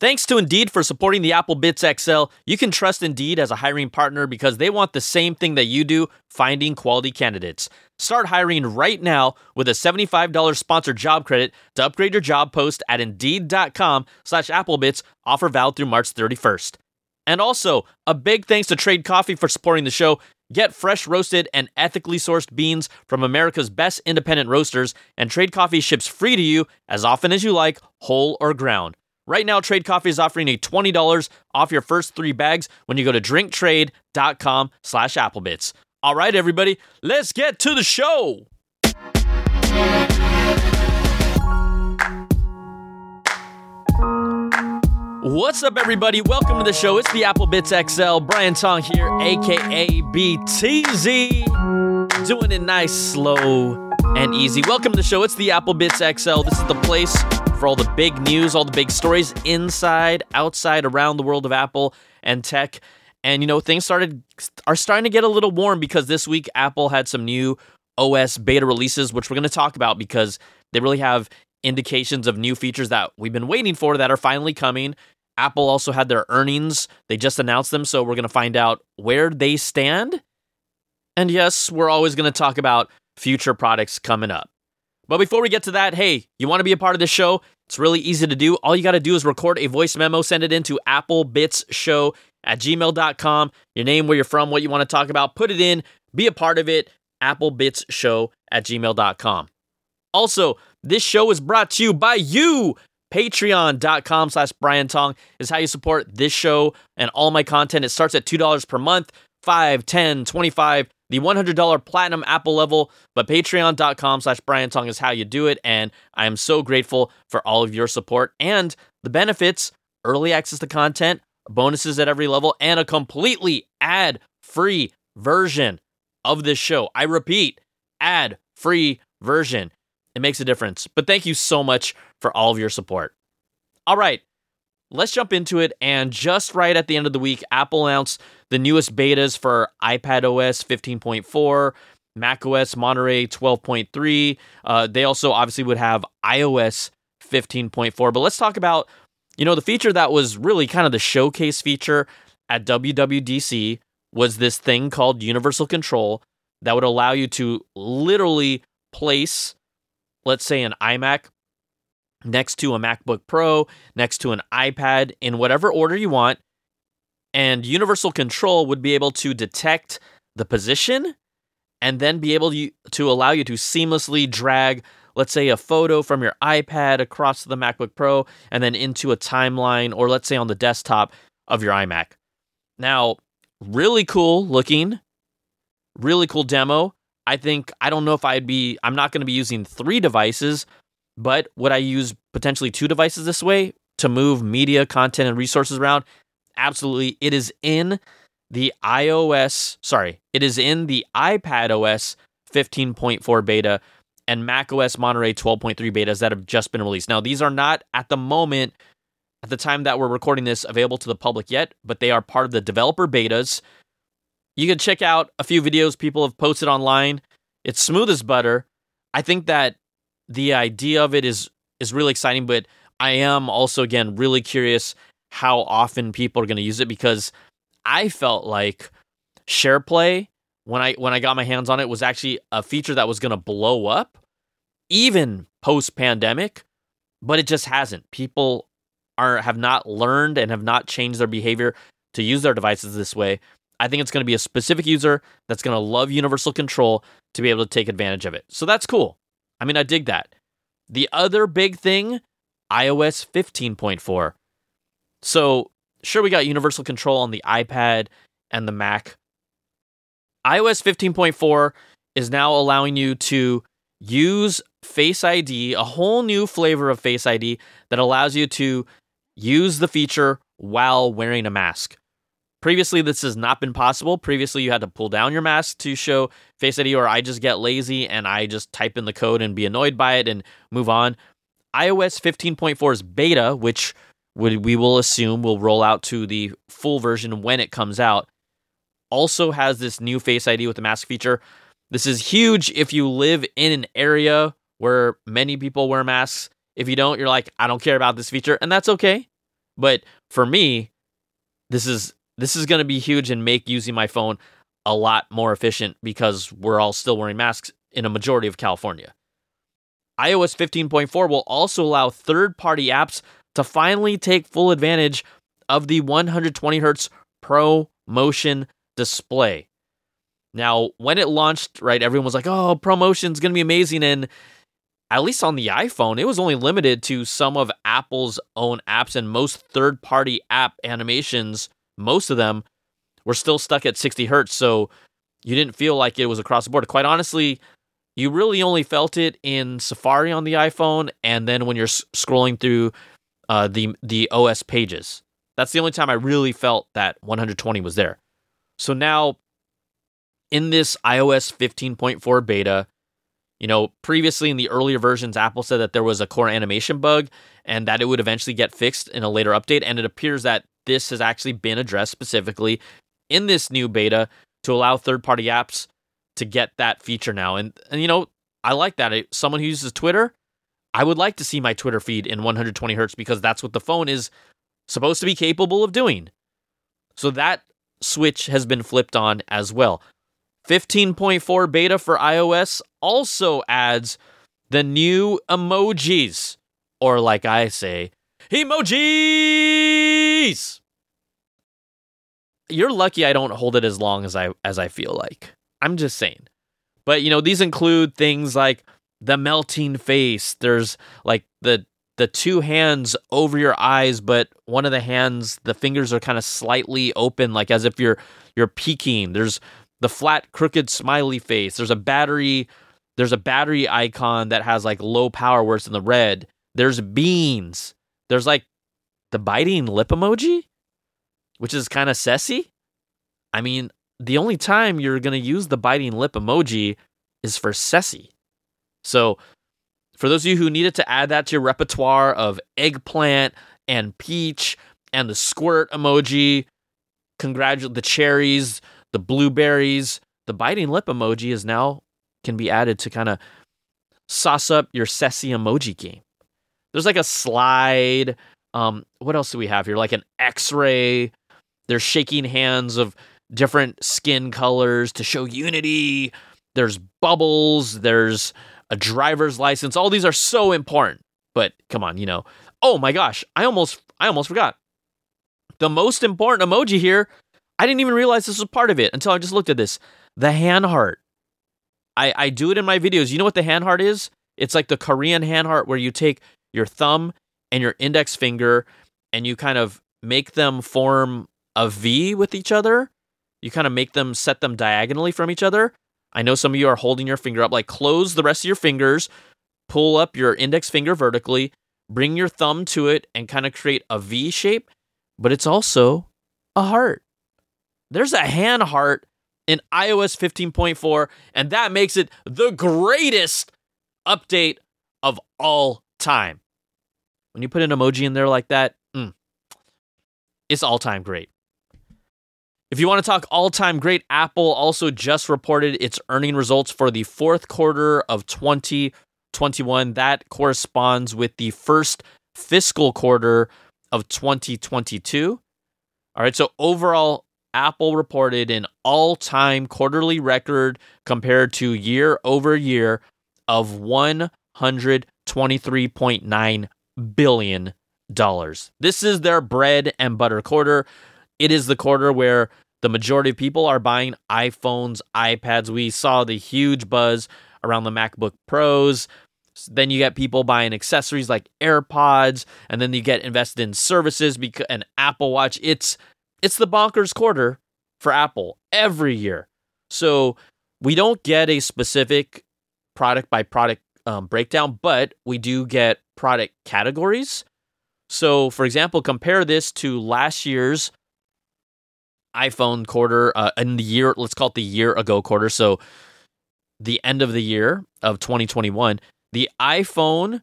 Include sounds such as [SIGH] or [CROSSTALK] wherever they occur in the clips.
Thanks to Indeed for supporting the Apple Bits XL. You can trust Indeed as a hiring partner because they want the same thing that you do, finding quality candidates. Start hiring right now with a $75 sponsored job credit to upgrade your job post at Indeed.com slash AppleBits. Offer valid through March 31st. And also, a big thanks to Trade Coffee for supporting the show. Get fresh roasted and ethically sourced beans from America's best independent roasters, and Trade Coffee ships free to you as often as you like, whole or ground. Right now, Trade Coffee is offering a $20 off your first three bags when you go to drinktrade.com slash applebits. All right, everybody, let's get to the show. What's up, everybody? Welcome to the show. It's the Apple Bits XL. Brian Tong here, aka BTZ. Doing it nice, slow, and easy. Welcome to the show. It's the Apple Bits XL. This is the place for all the big news, all the big stories inside, outside, around the world of Apple and tech. And you know, things started are starting to get a little warm because this week Apple had some new OS beta releases, which we're going to talk about because they really have indications of new features that we've been waiting for that are finally coming. Apple also had their earnings. They just announced them, so we're going to find out where they stand. And yes, we're always going to talk about future products coming up. But before we get to that, hey, you want to be a part of this show? It's really easy to do. All you got to do is record a voice memo, send it into applebitsshow at gmail.com, your name, where you're from, what you want to talk about, put it in, be a part of it, applebitsshow at gmail.com. Also, this show is brought to you by you. Patreon.com slash Brian Tong is how you support this show and all my content. It starts at $2 per month, 5 10 25 the $100 platinum Apple level, but patreon.com slash Brian Tong is how you do it. And I am so grateful for all of your support and the benefits early access to content, bonuses at every level, and a completely ad free version of this show. I repeat, ad free version. It makes a difference. But thank you so much for all of your support. All right, let's jump into it. And just right at the end of the week, Apple announced the newest betas for iPad OS 15.4, Mac OS Monterey 12.3. Uh, they also obviously would have iOS 15.4. But let's talk about, you know, the feature that was really kind of the showcase feature at WWDC was this thing called Universal Control that would allow you to literally place, let's say, an iMac next to a MacBook Pro, next to an iPad in whatever order you want. And Universal Control would be able to detect the position and then be able to, to allow you to seamlessly drag, let's say, a photo from your iPad across the MacBook Pro and then into a timeline or let's say on the desktop of your iMac. Now, really cool looking, really cool demo. I think, I don't know if I'd be, I'm not going to be using three devices, but would I use potentially two devices this way to move media, content, and resources around? Absolutely. It is in the iOS, sorry, it is in the iPad OS 15.4 beta and Mac OS Monterey 12.3 betas that have just been released. Now, these are not at the moment, at the time that we're recording this, available to the public yet, but they are part of the developer betas. You can check out a few videos people have posted online. It's smooth as butter. I think that the idea of it is is really exciting, but I am also again really curious how often people are going to use it because I felt like SharePlay when I when I got my hands on it was actually a feature that was going to blow up even post pandemic, but it just hasn't. People are have not learned and have not changed their behavior to use their devices this way. I think it's going to be a specific user that's going to love universal control to be able to take advantage of it. So that's cool. I mean, I dig that. The other big thing, iOS 15.4. So, sure, we got universal control on the iPad and the Mac. iOS 15.4 is now allowing you to use Face ID, a whole new flavor of Face ID that allows you to use the feature while wearing a mask. Previously, this has not been possible. Previously, you had to pull down your mask to show Face ID, or I just get lazy and I just type in the code and be annoyed by it and move on. iOS 15.4's beta, which we will assume will roll out to the full version when it comes out, also has this new Face ID with the mask feature. This is huge if you live in an area where many people wear masks. If you don't, you're like, I don't care about this feature, and that's okay. But for me, this is this is going to be huge and make using my phone a lot more efficient because we're all still wearing masks in a majority of California. iOS 15.4 will also allow third-party apps to finally take full advantage of the 120 hertz Pro Motion display. Now, when it launched, right, everyone was like, "Oh, ProMotion's going to be amazing." And at least on the iPhone, it was only limited to some of Apple's own apps and most third-party app animations. Most of them were still stuck at 60 hertz, so you didn't feel like it was across the board. Quite honestly, you really only felt it in Safari on the iPhone, and then when you're s- scrolling through uh, the the OS pages. That's the only time I really felt that 120 was there. So now in this iOS 15.4 beta, you know, previously in the earlier versions, Apple said that there was a core animation bug and that it would eventually get fixed in a later update. And it appears that this has actually been addressed specifically in this new beta to allow third party apps to get that feature now. And, and you know, I like that. Someone who uses Twitter, I would like to see my Twitter feed in 120 hertz because that's what the phone is supposed to be capable of doing. So that switch has been flipped on as well. 15.4 beta for iOS also adds the new emojis, or like I say, emojis. You're lucky I don't hold it as long as I as I feel like. I'm just saying. But you know, these include things like the melting face. There's like the the two hands over your eyes, but one of the hands, the fingers are kind of slightly open, like as if you're you're peeking. There's the flat, crooked, smiley face. There's a battery. There's a battery icon that has like low power where it's in the red. There's beans. There's like the biting lip emoji, which is kind of sassy. I mean, the only time you're gonna use the biting lip emoji is for sassy. So, for those of you who needed to add that to your repertoire of eggplant and peach and the squirt emoji, congratulate the cherries, the blueberries, the biting lip emoji is now can be added to kind of sauce up your sassy emoji game. There's like a slide. Um, what else do we have here? Like an X-ray. There's shaking hands of different skin colors to show unity. There's bubbles. There's a driver's license. All these are so important. But come on, you know. Oh my gosh, I almost I almost forgot. The most important emoji here I didn't even realize this was part of it until I just looked at this. The hand heart. I, I do it in my videos. You know what the hand heart is? It's like the Korean hand heart where you take your thumb and your index finger and you kind of make them form a V with each other. You kind of make them set them diagonally from each other. I know some of you are holding your finger up, like close the rest of your fingers, pull up your index finger vertically, bring your thumb to it, and kind of create a V shape, but it's also a heart. There's a hand heart in iOS 15.4, and that makes it the greatest update of all time. When you put an emoji in there like that, mm, it's all time great. If you want to talk all time great, Apple also just reported its earning results for the fourth quarter of 2021. That corresponds with the first fiscal quarter of 2022. All right, so overall Apple reported an all time quarterly record compared to year over year of $123.9 billion. dollars. This is their bread and butter quarter. It is the quarter where the majority of people are buying iPhones, iPads. We saw the huge buzz around the MacBook Pros. Then you get people buying accessories like AirPods, and then you get invested in services because an Apple Watch. It's it's the bonkers quarter for Apple every year. So we don't get a specific product by product um, breakdown, but we do get product categories. So, for example, compare this to last year's iPhone quarter uh, in the year, let's call it the year ago quarter. So, the end of the year of 2021, the iPhone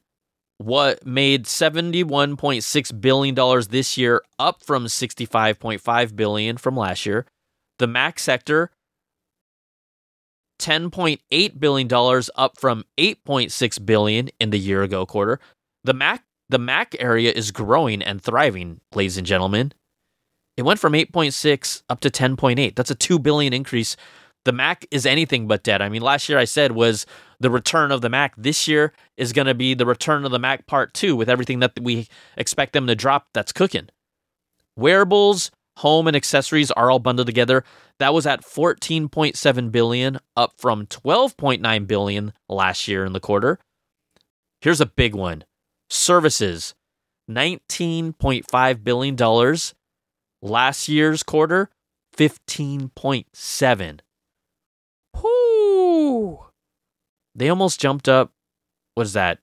what made 71.6 billion dollars this year up from 65.5 billion from last year the mac sector 10.8 billion dollars up from 8.6 billion in the year ago quarter the mac the Mac area is growing and thriving, ladies and gentlemen. It went from 8.6 up to 10.8. That's a 2 billion increase. The Mac is anything but dead. I mean, last year I said was the return of the Mac. This year is going to be the return of the Mac part 2 with everything that we expect them to drop that's cooking. Wearables, home and accessories are all bundled together. That was at 14.7 billion up from 12.9 billion last year in the quarter. Here's a big one. Services, $19.5 billion. Last year's quarter, 15.7. Whoo! They almost jumped up. What is that?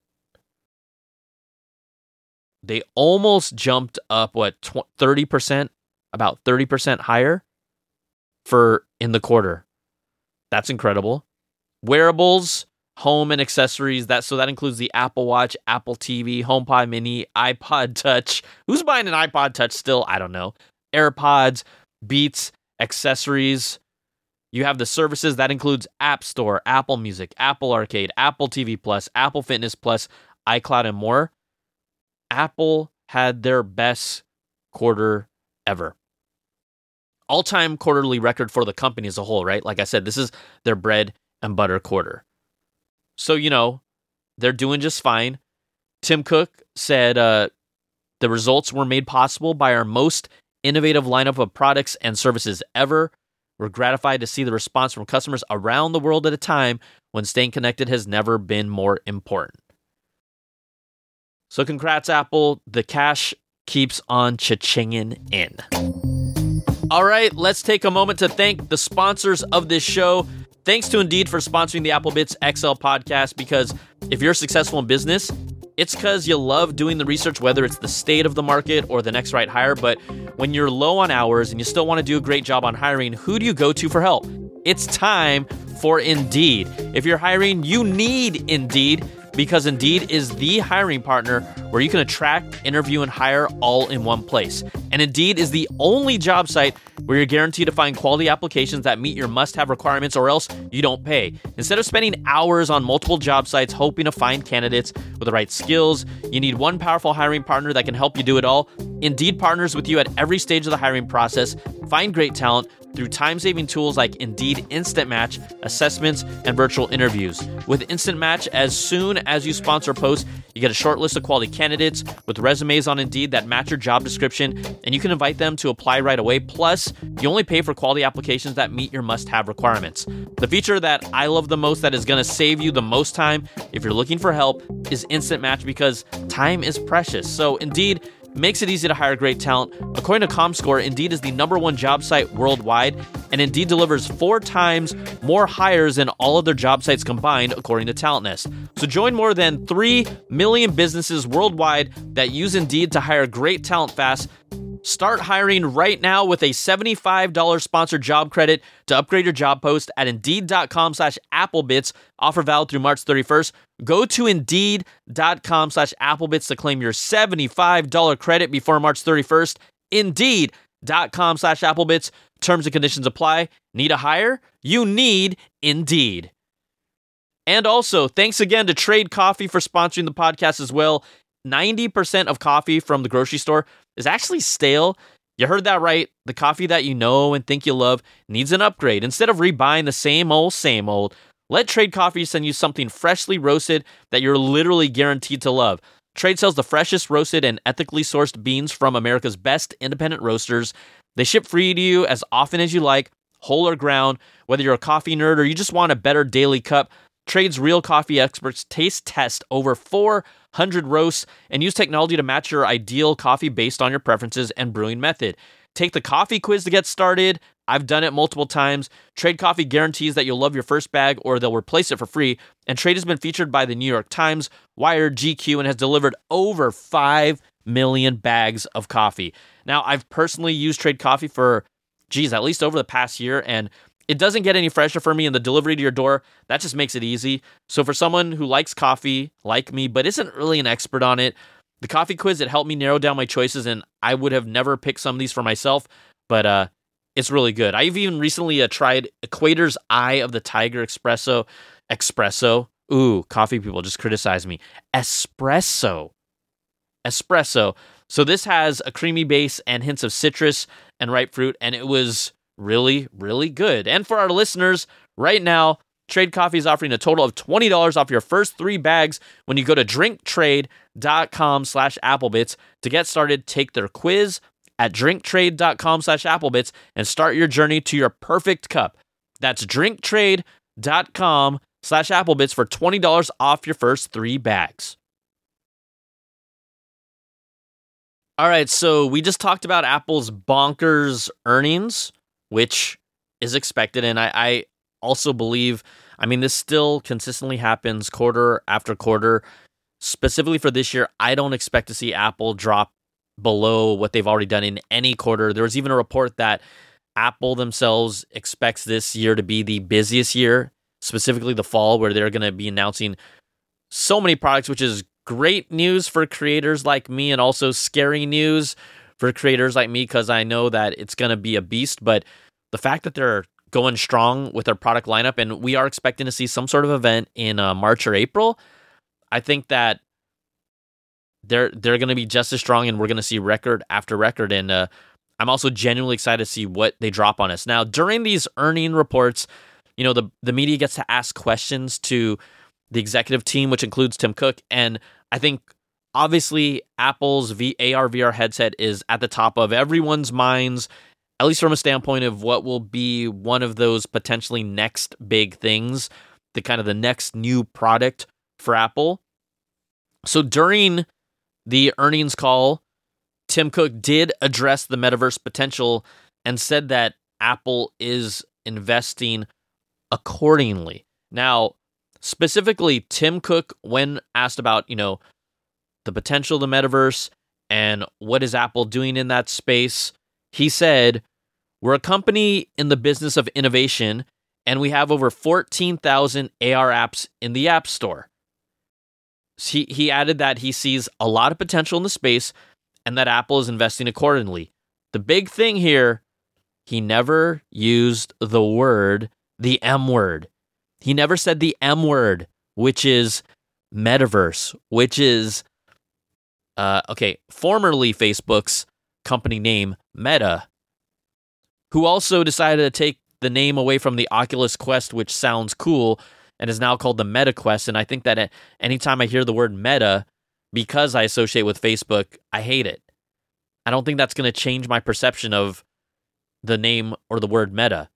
They almost jumped up, what, 30%? About 30% higher for in the quarter. That's incredible. Wearables, home and accessories. That so that includes the Apple Watch, Apple TV, HomePod Mini, iPod Touch. Who's buying an iPod Touch still? I don't know. AirPods, Beats, accessories. You have the services that includes App Store, Apple Music, Apple Arcade, Apple TV Plus, Apple Fitness Plus, iCloud, and more. Apple had their best quarter ever. All time quarterly record for the company as a whole, right? Like I said, this is their bread and butter quarter. So, you know, they're doing just fine. Tim Cook said uh, the results were made possible by our most innovative lineup of products and services ever. We're gratified to see the response from customers around the world at a time when staying connected has never been more important. So, congrats, Apple. The cash keeps on cha-chinging in. All right, let's take a moment to thank the sponsors of this show. Thanks to Indeed for sponsoring the AppleBits XL podcast because if you're successful in business, it's because you love doing the research, whether it's the state of the market or the next right hire. But when you're low on hours and you still want to do a great job on hiring, who do you go to for help? It's time for Indeed. If you're hiring, you need Indeed because Indeed is the hiring partner where you can attract, interview, and hire all in one place. And Indeed is the only job site where you're guaranteed to find quality applications that meet your must have requirements or else you don't pay. Instead of spending hours on multiple job sites hoping to find candidates with the right skills, you need one powerful hiring partner that can help you do it all. Indeed partners with you at every stage of the hiring process. Find great talent through time saving tools like Indeed Instant Match, assessments, and virtual interviews. With Instant Match, as soon as you sponsor a post, you get a short list of quality candidates with resumes on Indeed that match your job description, and you can invite them to apply right away. Plus, you only pay for quality applications that meet your must have requirements. The feature that I love the most that is going to save you the most time if you're looking for help is Instant Match because time is precious. So, Indeed, makes it easy to hire great talent. According to ComScore, Indeed is the number one job site worldwide, and Indeed delivers four times more hires than all other job sites combined, according to TalentNest. So join more than 3 million businesses worldwide that use Indeed to hire great talent fast Start hiring right now with a $75 sponsored job credit to upgrade your job post at Indeed.com slash Applebits. Offer valid through March 31st. Go to Indeed.com slash Applebits to claim your $75 credit before March 31st. Indeed.com slash Applebits. Terms and conditions apply. Need a hire? You need Indeed. And also, thanks again to Trade Coffee for sponsoring the podcast as well. 90% of coffee from the grocery store is actually stale. You heard that right. The coffee that you know and think you love needs an upgrade. Instead of rebuying the same old, same old, let Trade Coffee send you something freshly roasted that you're literally guaranteed to love. Trade sells the freshest roasted and ethically sourced beans from America's best independent roasters. They ship free to you as often as you like, whole or ground. Whether you're a coffee nerd or you just want a better daily cup, Trade's real coffee experts taste test over 400 roasts and use technology to match your ideal coffee based on your preferences and brewing method. Take the coffee quiz to get started. I've done it multiple times. Trade Coffee guarantees that you'll love your first bag or they'll replace it for free. And Trade has been featured by the New York Times, Wired, GQ, and has delivered over 5 million bags of coffee. Now, I've personally used Trade Coffee for, geez, at least over the past year, and it doesn't get any fresher for me in the delivery to your door. That just makes it easy. So for someone who likes coffee, like me, but isn't really an expert on it, the coffee quiz it helped me narrow down my choices and I would have never picked some of these for myself, but uh it's really good. I've even recently uh, tried Equator's Eye of the Tiger Espresso. Espresso. Ooh, coffee people just criticize me. Espresso. espresso. So this has a creamy base and hints of citrus and ripe fruit, and it was really, really good. And for our listeners, right now, Trade Coffee is offering a total of $20 off your first three bags when you go to drinktrade.com slash applebits. To get started, take their quiz at drinktrade.com slash applebits and start your journey to your perfect cup. That's drinktrade.com slash applebits for $20 off your first three bags. All right, so we just talked about Apple's bonkers earnings, which is expected. And I, I also believe, I mean, this still consistently happens quarter after quarter. Specifically for this year, I don't expect to see Apple drop below what they've already done in any quarter. There was even a report that Apple themselves expects this year to be the busiest year, specifically the fall, where they're going to be announcing so many products, which is great news for creators like me and also scary news for creators like me because I know that it's going to be a beast. But the fact that they're going strong with their product lineup and we are expecting to see some sort of event in uh, March or April, I think that they're they're going to be just as strong and we're going to see record after record and uh, I'm also genuinely excited to see what they drop on us. Now, during these earning reports, you know, the the media gets to ask questions to the executive team, which includes Tim Cook. And I think obviously Apple's AR VR headset is at the top of everyone's minds, at least from a standpoint of what will be one of those potentially next big things, the kind of the next new product for Apple. So during the earnings call, Tim Cook did address the metaverse potential and said that Apple is investing accordingly. Now, Specifically, Tim Cook, when asked about, you know, the potential of the metaverse and what is Apple doing in that space, he said, We're a company in the business of innovation, and we have over 14,000 AR apps in the App Store. He, he added that he sees a lot of potential in the space and that Apple is investing accordingly. The big thing here, he never used the word, the M word. He never said the M word, which is metaverse, which is uh, okay, formerly Facebook's company name, Meta, who also decided to take the name away from the Oculus Quest, which sounds cool, and is now called the Meta Quest. And I think that anytime I hear the word meta, because I associate with Facebook, I hate it. I don't think that's going to change my perception of the name or the word meta.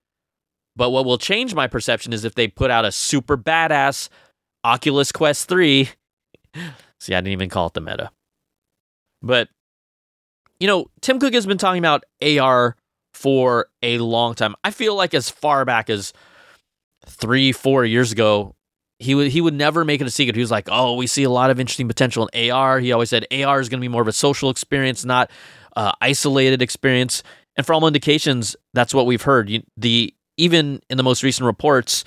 But what will change my perception is if they put out a super badass Oculus Quest 3. [LAUGHS] See, I didn't even call it the meta. But, you know, Tim Cook has been talking about AR for a long time. I feel like as far back as three, four years ago, he would he would never make it a secret. He was like, "Oh, we see a lot of interesting potential in AR." He always said AR is going to be more of a social experience, not uh, isolated experience. And for all indications, that's what we've heard. You, the even in the most recent reports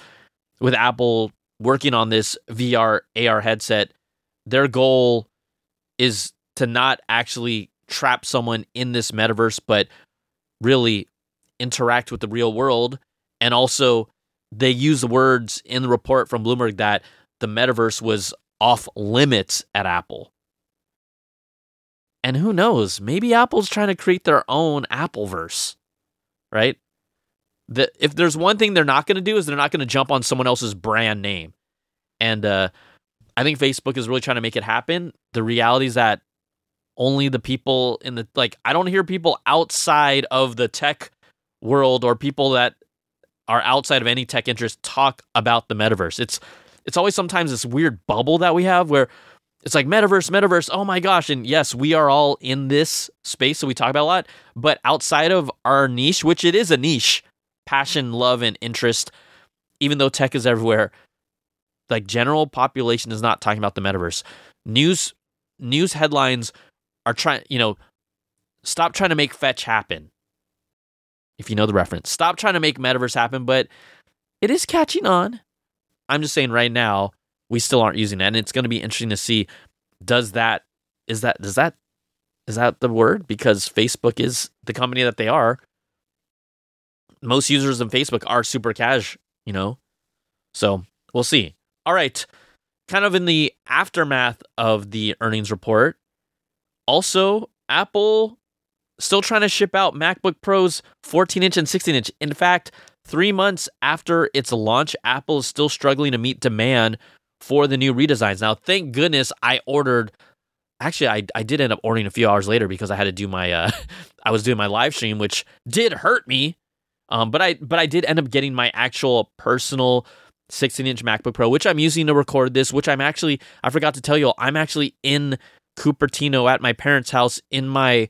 with Apple working on this VR AR headset, their goal is to not actually trap someone in this metaverse, but really interact with the real world. And also, they use the words in the report from Bloomberg that the metaverse was off limits at Apple. And who knows? Maybe Apple's trying to create their own Appleverse, right? the, if there's one thing they're not going to do is they're not going to jump on someone else's brand name. And uh, I think Facebook is really trying to make it happen. The reality is that only the people in the like I don't hear people outside of the tech world or people that are outside of any tech interest talk about the metaverse. It's it's always sometimes this weird bubble that we have where it's like metaverse, metaverse. Oh my gosh. And yes, we are all in this space. So we talk about a lot. But outside of our niche, which it is a niche, passion, love, and interest, even though tech is everywhere, like general population is not talking about the metaverse. News news headlines are trying, you know, stop trying to make fetch happen. If you know the reference, stop trying to make metaverse happen, but it is catching on. I'm just saying right now, we still aren't using it. And it's going to be interesting to see does that is that does that is that the word because Facebook is the company that they are most users on Facebook are super cash, you know? So we'll see. All right. Kind of in the aftermath of the earnings report, Also, Apple still trying to ship out MacBook Pros 14 inch and 16 inch. In fact, three months after its launch, Apple is still struggling to meet demand for the new redesigns. Now, thank goodness I ordered. Actually, I, I did end up ordering a few hours later because I had to do my uh, [LAUGHS] I was doing my live stream, which did hurt me. Um, but I but I did end up getting my actual personal 16 inch MacBook Pro, which I'm using to record this. Which I'm actually I forgot to tell you, I'm actually in Cupertino at my parents' house in my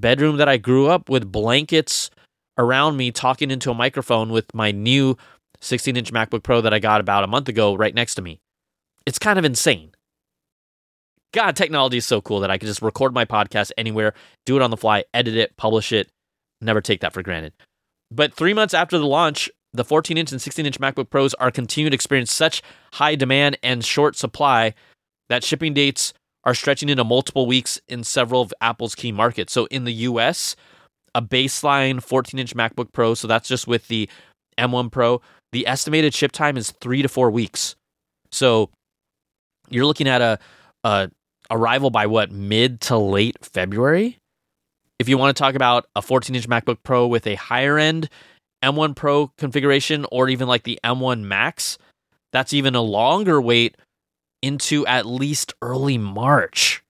bedroom that I grew up with blankets around me, talking into a microphone with my new 16 inch MacBook Pro that I got about a month ago right next to me. It's kind of insane. God, technology is so cool that I can just record my podcast anywhere, do it on the fly, edit it, publish it. Never take that for granted. But three months after the launch, the 14 inch and 16 inch MacBook Pros are continuing to experience such high demand and short supply that shipping dates are stretching into multiple weeks in several of Apple's key markets. So in the US, a baseline 14 inch MacBook Pro, so that's just with the M1 Pro, the estimated ship time is three to four weeks. So you're looking at a, a arrival by what mid to late February. If you want to talk about a 14 inch MacBook Pro with a higher end M1 Pro configuration or even like the M1 Max, that's even a longer wait into at least early March.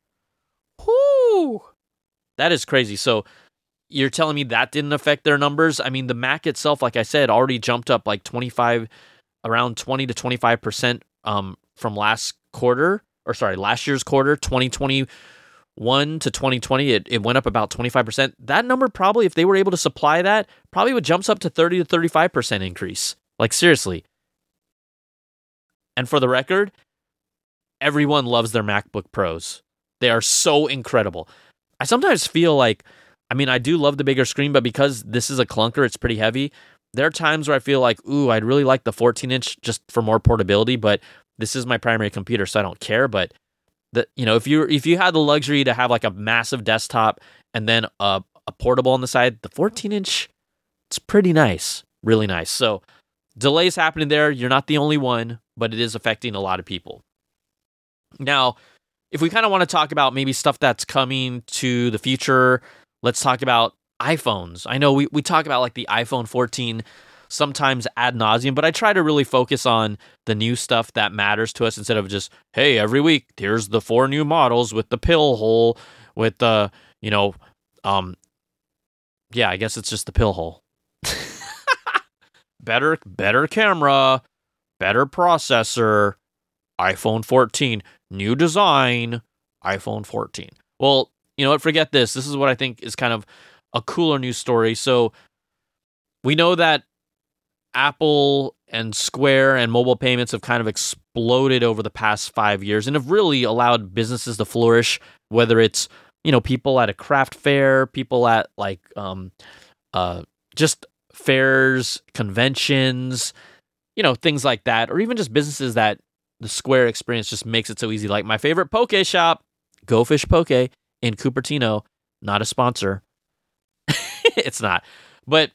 Whoo! That is crazy. So you're telling me that didn't affect their numbers? I mean, the Mac itself, like I said, already jumped up like 25, around 20 to 25% um, from last quarter, or sorry, last year's quarter, 2021 to 2020. It, it went up about 25%. That number probably, if they were able to supply that, probably would jumps up to 30 to 35% increase. Like, seriously. And for the record, everyone loves their MacBook Pros. They are so incredible. I sometimes feel like, I mean, I do love the bigger screen, but because this is a clunker, it's pretty heavy. There are times where I feel like, ooh, I'd really like the 14 inch just for more portability, but this is my primary computer, so I don't care. But the, you know, if you if you had the luxury to have like a massive desktop and then a, a portable on the side, the 14 inch, it's pretty nice, really nice. So delays happening there. You're not the only one, but it is affecting a lot of people. Now, if we kind of want to talk about maybe stuff that's coming to the future, let's talk about iPhones. I know we, we talk about like the iPhone 14 sometimes ad nauseum, but I try to really focus on the new stuff that matters to us instead of just, hey, every week here's the four new models with the pill hole, with the, you know, um, yeah, I guess it's just the pill hole. [LAUGHS] better, better camera, better processor, iPhone 14 new design, iPhone 14. Well, you know what? Forget this. This is what I think is kind of a cooler news story. So we know that Apple and Square and mobile payments have kind of exploded over the past five years and have really allowed businesses to flourish, whether it's, you know, people at a craft fair, people at like um uh just fairs, conventions, you know, things like that, or even just businesses that the Square experience just makes it so easy. Like my favorite poke shop, Go Fish Poke in Cupertino, not a sponsor. [LAUGHS] it's not. But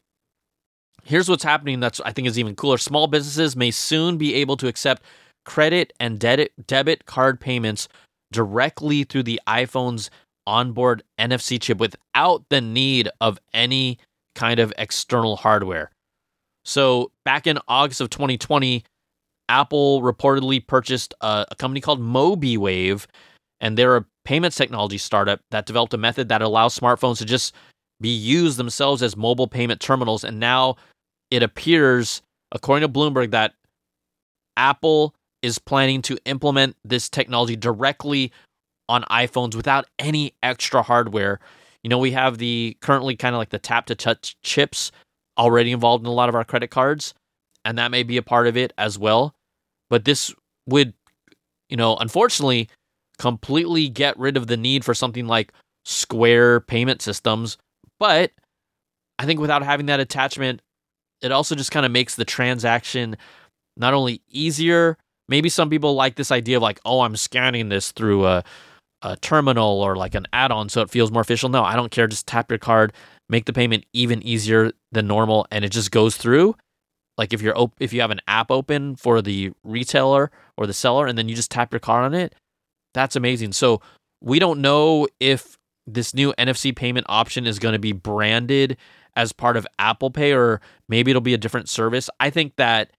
here's what's happening that's I think is even cooler. Small businesses may soon be able to accept credit and debit debit card payments directly through the iPhone's onboard NFC chip without the need of any kind of external hardware. So, back in August of 2020, Apple reportedly purchased a, a company called Mobeewave, and they're a payments technology startup that developed a method that allows smartphones to just be used themselves as mobile payment terminals. And now it appears, according to Bloomberg, that Apple is planning to implement this technology directly on iPhones without any extra hardware. You know, we have the currently kind of like the tap to touch chips already involved in a lot of our credit cards and that may be a part of it as well. But this would, you know, unfortunately, completely get rid of the need for something like Square payment systems. But I think without having that attachment, it also just kind of makes the transaction not only easier. Maybe some people like this idea of like, oh, I'm scanning this through a, a terminal or like an add on so it feels more official. No, I don't care. Just tap your card, make the payment even easier than normal, and it just goes through like if you're op- if you have an app open for the retailer or the seller and then you just tap your card on it that's amazing so we don't know if this new NFC payment option is going to be branded as part of Apple Pay, or maybe it'll be a different service. I think that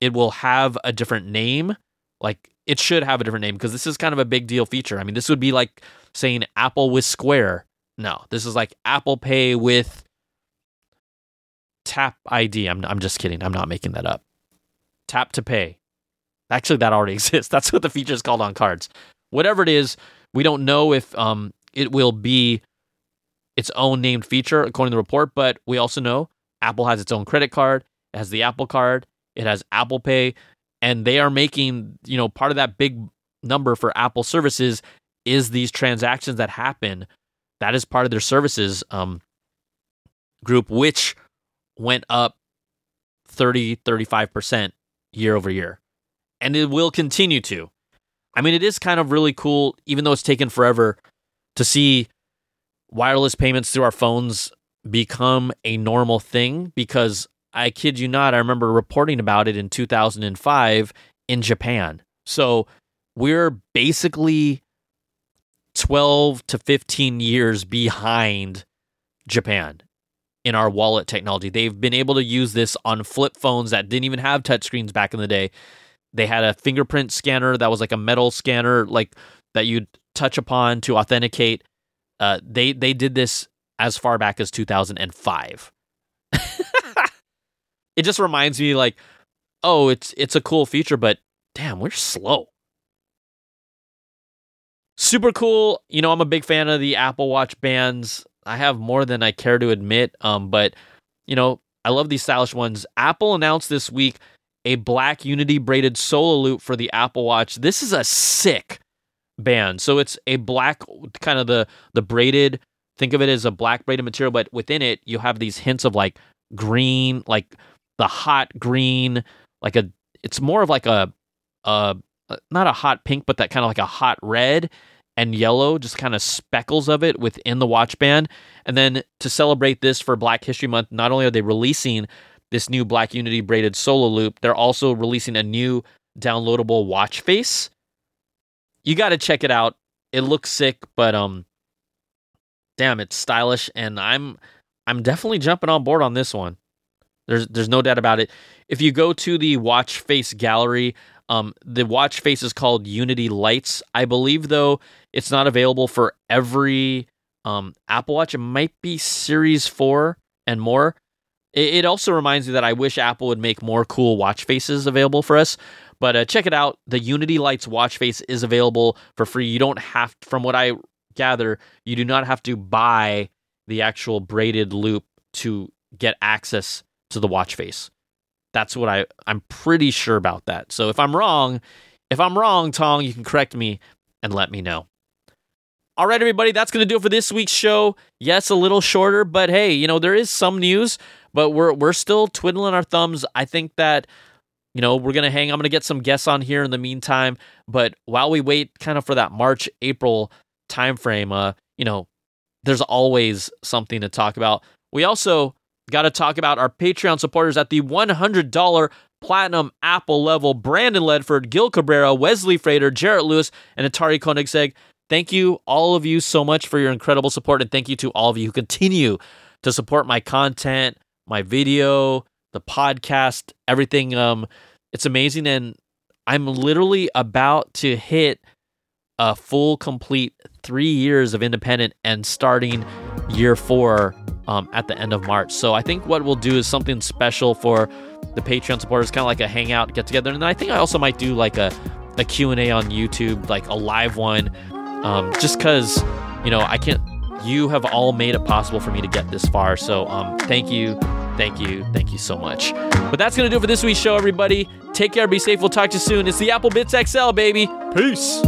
it will have a different name. Like it should have a different name because this is kind of a big deal feature. I mean, this would be like saying Apple with Square. No, this is like Apple Pay with Tap ID. I'm I'm just kidding. I'm not making that up. Tap to pay. Actually, that already [LAUGHS] exists. That's what the feature is called on cards. Whatever it is, we don't know if um it will be its own named feature according to the report, but we also know Apple has its own credit card. It has the Apple Card. It has Apple Pay, and they are making you know part of that big number for Apple services is these transactions that happen. That is part of their services um, group, which went up 30, 35% year over year. And it will continue to. I mean, it is kind of really cool, even though it's taken forever to see wireless payments through our phones become a normal thing because I kid you not, I remember reporting about it in 2005 in Japan. So we're basically 12 to 15 years behind Japan in our wallet technology. They've been able to use this on flip phones that didn't even have touchscreens back in the day. They had a fingerprint scanner that was like a metal scanner, like that you'd touch upon to authenticate. Uh, they they did this as far back as 2005. [LAUGHS] it just reminds me like, oh, it's it's a cool feature, but damn, we're slow super cool. You know, I'm a big fan of the Apple Watch bands. I have more than I care to admit. Um, but you know, I love these stylish ones. Apple announced this week a black Unity braided solo loop for the Apple Watch. This is a sick band. So it's a black kind of the the braided. Think of it as a black braided material, but within it you have these hints of like green, like the hot green, like a. It's more of like a, a not a hot pink, but that kind of like a hot red and yellow, just kind of speckles of it within the watch band. And then to celebrate this for Black History Month, not only are they releasing this new Black Unity braided solo loop, they're also releasing a new downloadable watch face. You got to check it out. It looks sick, but um damn, it's stylish and I'm I'm definitely jumping on board on this one. There's there's no doubt about it. If you go to the watch face gallery, um, the watch face is called Unity Lights. I believe though it's not available for every um, Apple Watch. It might be Series Four and more. It, it, also reminds me that I wish Apple would make more cool watch faces available for us. But uh, check it out. The Unity Lights watch face is available for free. You don't have, from what I gather, you do not have to buy the actual braided loop to get access to the watch face. That's what I I'm pretty sure about that. So if I'm wrong, if I'm wrong, Tong, you can correct me and let me know. All right, everybody, that's going to do it for this week's show. Yes, a little shorter, but hey, you know, there is some news, but we're we're still twiddling our thumbs. I think that you know, we're going to hang I'm going to get some guests on here in the meantime, but while we wait kind of for that March April timeframe, uh, you know, there's always something to talk about. We also got to talk about our Patreon supporters at the $100 platinum Apple level Brandon Ledford, Gil Cabrera, Wesley Frater, Jarrett Lewis, and Atari Koenigsegg. Thank you, all of you, so much for your incredible support. And thank you to all of you who continue to support my content, my video, the podcast, everything. Um, it's amazing. And I'm literally about to hit a full, complete three years of independent and starting year four um, at the end of March. So I think what we'll do is something special for the Patreon supporters, kind of like a hangout, get together. And I think I also might do like a, a Q&A on YouTube, like a live one, um, just because, you know, I can't, you have all made it possible for me to get this far. So um, thank you, thank you, thank you so much. But that's going to do it for this week's show, everybody. Take care, be safe. We'll talk to you soon. It's the Apple Bits XL, baby. Peace.